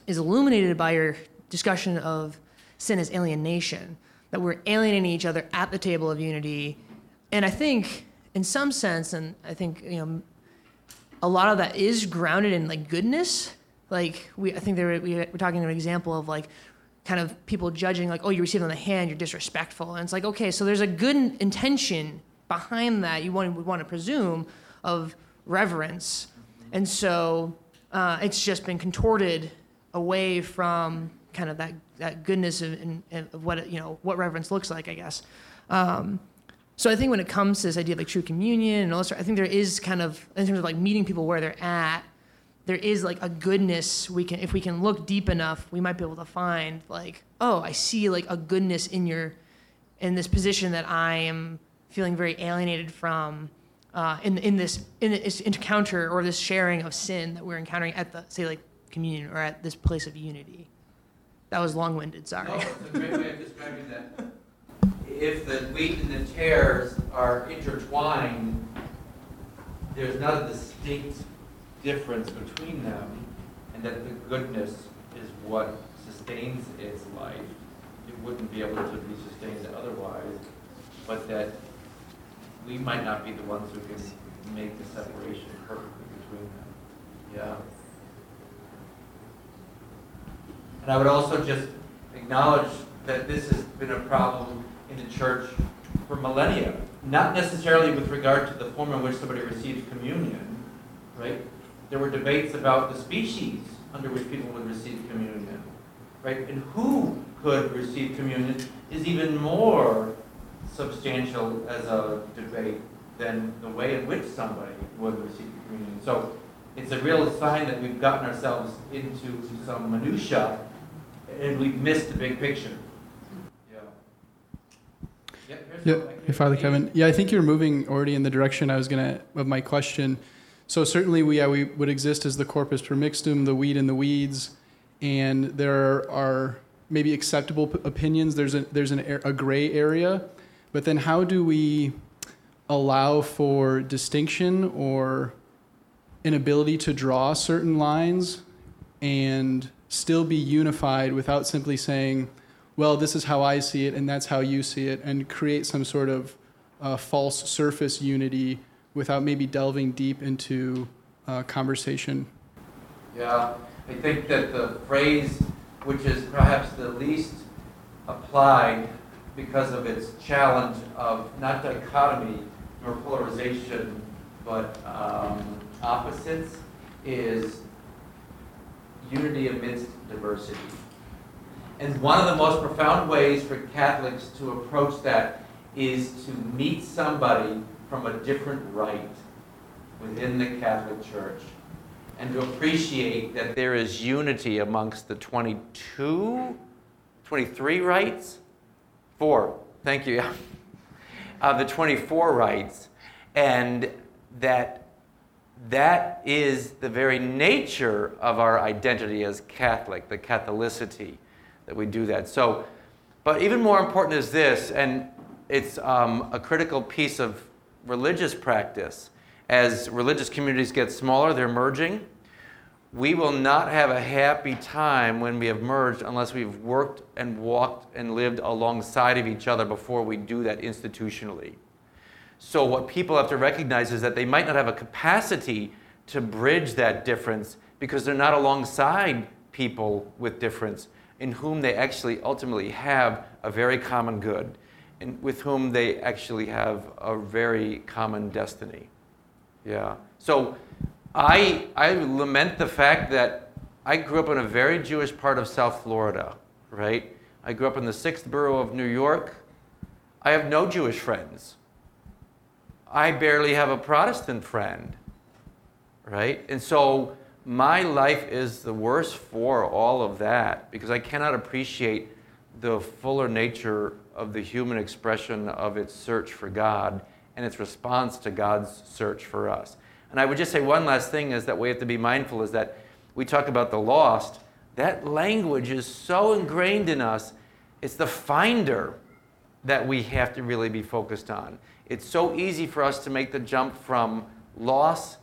is illuminated by your discussion of sin is alienation, that we're alienating each other at the table of unity, and I think in some sense, and I think you know, a lot of that is grounded in like goodness. Like we, I think there, we, we're talking an example of like kind of people judging like, oh, you received on the hand, you're disrespectful. And it's like, okay, so there's a good intention behind that you want, would want to presume of reverence. And so uh, it's just been contorted away from kind of that, that goodness of, of what, you know, what reverence looks like, I guess. Um, so I think when it comes to this idea of like true communion and all this, I think there is kind of, in terms of like meeting people where they're at, there is like a goodness we can if we can look deep enough we might be able to find like oh i see like a goodness in your in this position that i am feeling very alienated from uh, in, in this in this encounter or this sharing of sin that we're encountering at the say like communion or at this place of unity that was long-winded sorry No, it's a great way of describing that. If the wheat and the tares are intertwined, there's not a distinct difference between them, and that the goodness is what sustains its life. It wouldn't be able to be sustained otherwise, but that we might not be the ones who can make the separation perfectly between them. Yeah. And I would also just acknowledge that this has been a problem in the church for millennia, not necessarily with regard to the form in which somebody received communion, right? There were debates about the species under which people would receive communion, right? And who could receive communion is even more substantial as a debate than the way in which somebody would receive communion. So it's a real sign that we've gotten ourselves into some minutia and we've missed the big picture. Yeah. Yeah, hey, Father Kevin. Yeah, I think you're moving already in the direction I was gonna of my question. So certainly we yeah, we would exist as the corpus permixtum, the weed in the weeds, and there are maybe acceptable p- opinions. There's a there's an, a gray area, but then how do we allow for distinction or an ability to draw certain lines and still be unified without simply saying, well, this is how I see it and that's how you see it, and create some sort of uh, false surface unity without maybe delving deep into uh, conversation. Yeah, I think that the phrase, which is perhaps the least applied because of its challenge of not dichotomy nor polarization, but um, opposites, is unity amidst diversity. And one of the most profound ways for Catholics to approach that is to meet somebody from a different rite within the Catholic Church and to appreciate that there is unity amongst the 22, 23 rites? Four, thank you. uh, the 24 rites, and that that is the very nature of our identity as Catholic, the Catholicity, that we do that. So, but even more important is this, and it's um, a critical piece of religious practice. As religious communities get smaller, they're merging. We will not have a happy time when we have merged unless we've worked and walked and lived alongside of each other before we do that institutionally. So, what people have to recognize is that they might not have a capacity to bridge that difference because they're not alongside people with difference in whom they actually ultimately have a very common good and with whom they actually have a very common destiny. Yeah. So, I, I lament the fact that I grew up in a very Jewish part of South Florida, right? I grew up in the sixth borough of New York. I have no Jewish friends. I barely have a Protestant friend, right? And so my life is the worse for all of that because I cannot appreciate the fuller nature of the human expression of its search for God and its response to God's search for us. And I would just say one last thing is that we have to be mindful is that we talk about the lost. That language is so ingrained in us. It's the finder that we have to really be focused on. It's so easy for us to make the jump from loss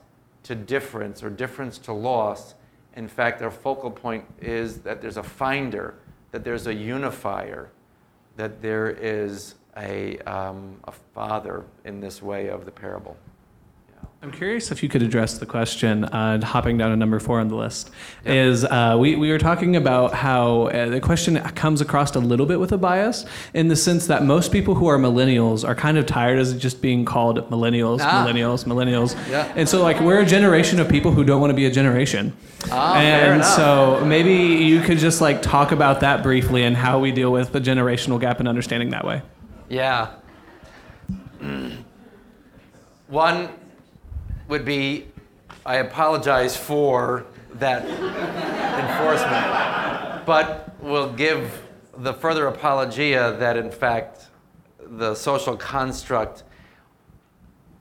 to difference or difference to loss. In fact, our focal point is that there's a finder, that there's a unifier, that there is a, um, a father in this way of the parable. I'm curious if you could address the question, uh, hopping down to number four on the list. Yep. Is uh, we, we were talking about how uh, the question comes across a little bit with a bias in the sense that most people who are millennials are kind of tired of just being called millennials, ah. millennials, millennials. Yeah. And so, like, we're a generation of people who don't want to be a generation. Ah, and so, maybe you could just like talk about that briefly and how we deal with the generational gap and understanding that way. Yeah. One would be I apologize for that enforcement, but will give the further apologia that, in fact, the social construct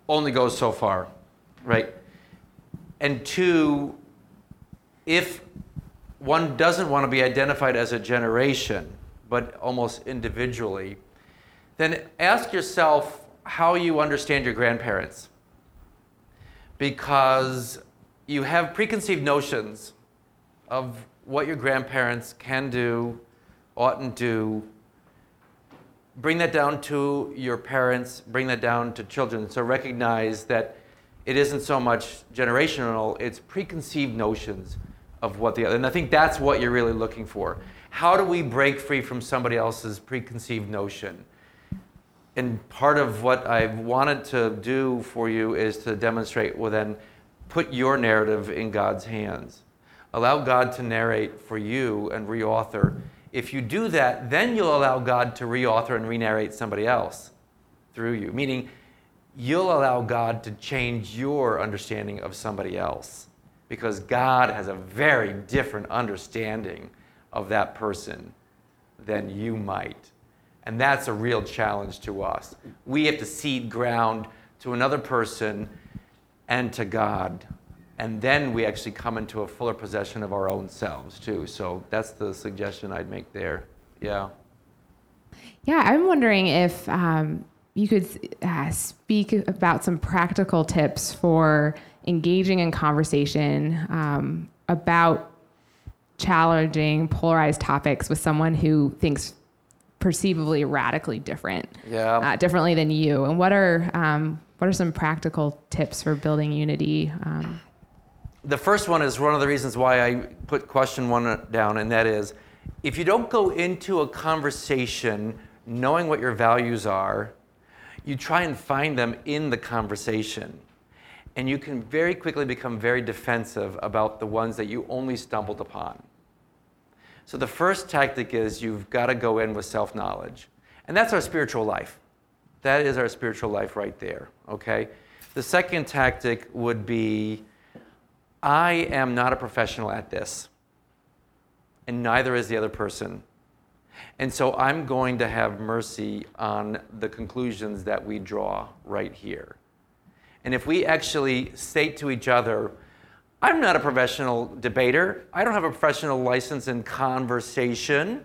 only goes so far, right? And two, if one doesn't want to be identified as a generation, but almost individually, then ask yourself how you understand your grandparents because you have preconceived notions of what your grandparents can do, oughtn't do. Bring that down to your parents, bring that down to children. So recognize that it isn't so much generational, it's preconceived notions of what the other. And I think that's what you're really looking for. How do we break free from somebody else's preconceived notion? And part of what I've wanted to do for you is to demonstrate, well, then put your narrative in God's hands. Allow God to narrate for you and reauthor. If you do that, then you'll allow God to reauthor and re-narrate somebody else through you. Meaning, you'll allow God to change your understanding of somebody else because God has a very different understanding of that person than you might. And that's a real challenge to us. We have to cede ground to another person and to God. And then we actually come into a fuller possession of our own selves, too. So that's the suggestion I'd make there. Yeah. Yeah, I'm wondering if um, you could uh, speak about some practical tips for engaging in conversation um, about challenging polarized topics with someone who thinks perceivably radically different, Yeah. uh, differently than you. And what are um, what are some practical tips for building unity? Um, The first one is one of the reasons why I put question one down, and that is if you don't go into a conversation knowing what your values are, you try and find them in the conversation. And you can very quickly become very defensive about the ones that you only stumbled upon. So the first tactic is you've got to go in with self knowledge. And that's our spiritual life. That is our spiritual life right there, okay? The second tactic would be I am not a professional at this, and neither is the other person. And so I'm going to have mercy on the conclusions that we draw right here. And if we actually state to each other, I'm not a professional debater, I don't have a professional license in conversation,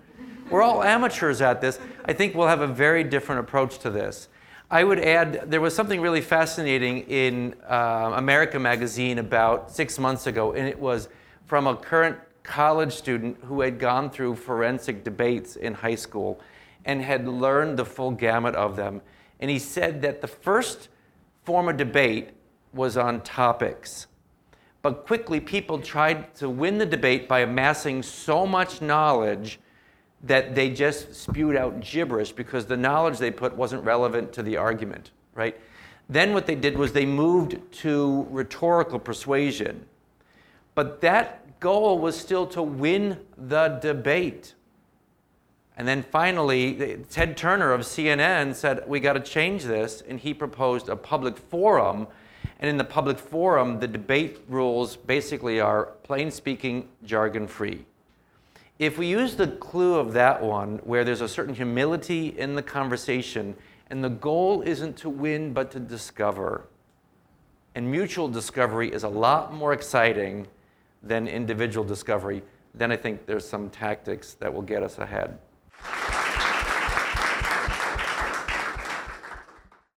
we're all amateurs at this, I think we'll have a very different approach to this. I would add, there was something really fascinating in uh, America Magazine about six months ago, and it was from a current college student who had gone through forensic debates in high school and had learned the full gamut of them. And he said that the first form of debate was on topics. But quickly, people tried to win the debate by amassing so much knowledge that they just spewed out gibberish because the knowledge they put wasn't relevant to the argument, right? Then what they did was they moved to rhetorical persuasion. But that goal was still to win the debate. And then finally, Ted Turner of CNN said, We got to change this. And he proposed a public forum. And in the public forum, the debate rules basically are plain speaking, jargon free. If we use the clue of that one, where there's a certain humility in the conversation, and the goal isn't to win, but to discover, and mutual discovery is a lot more exciting than individual discovery, then I think there's some tactics that will get us ahead.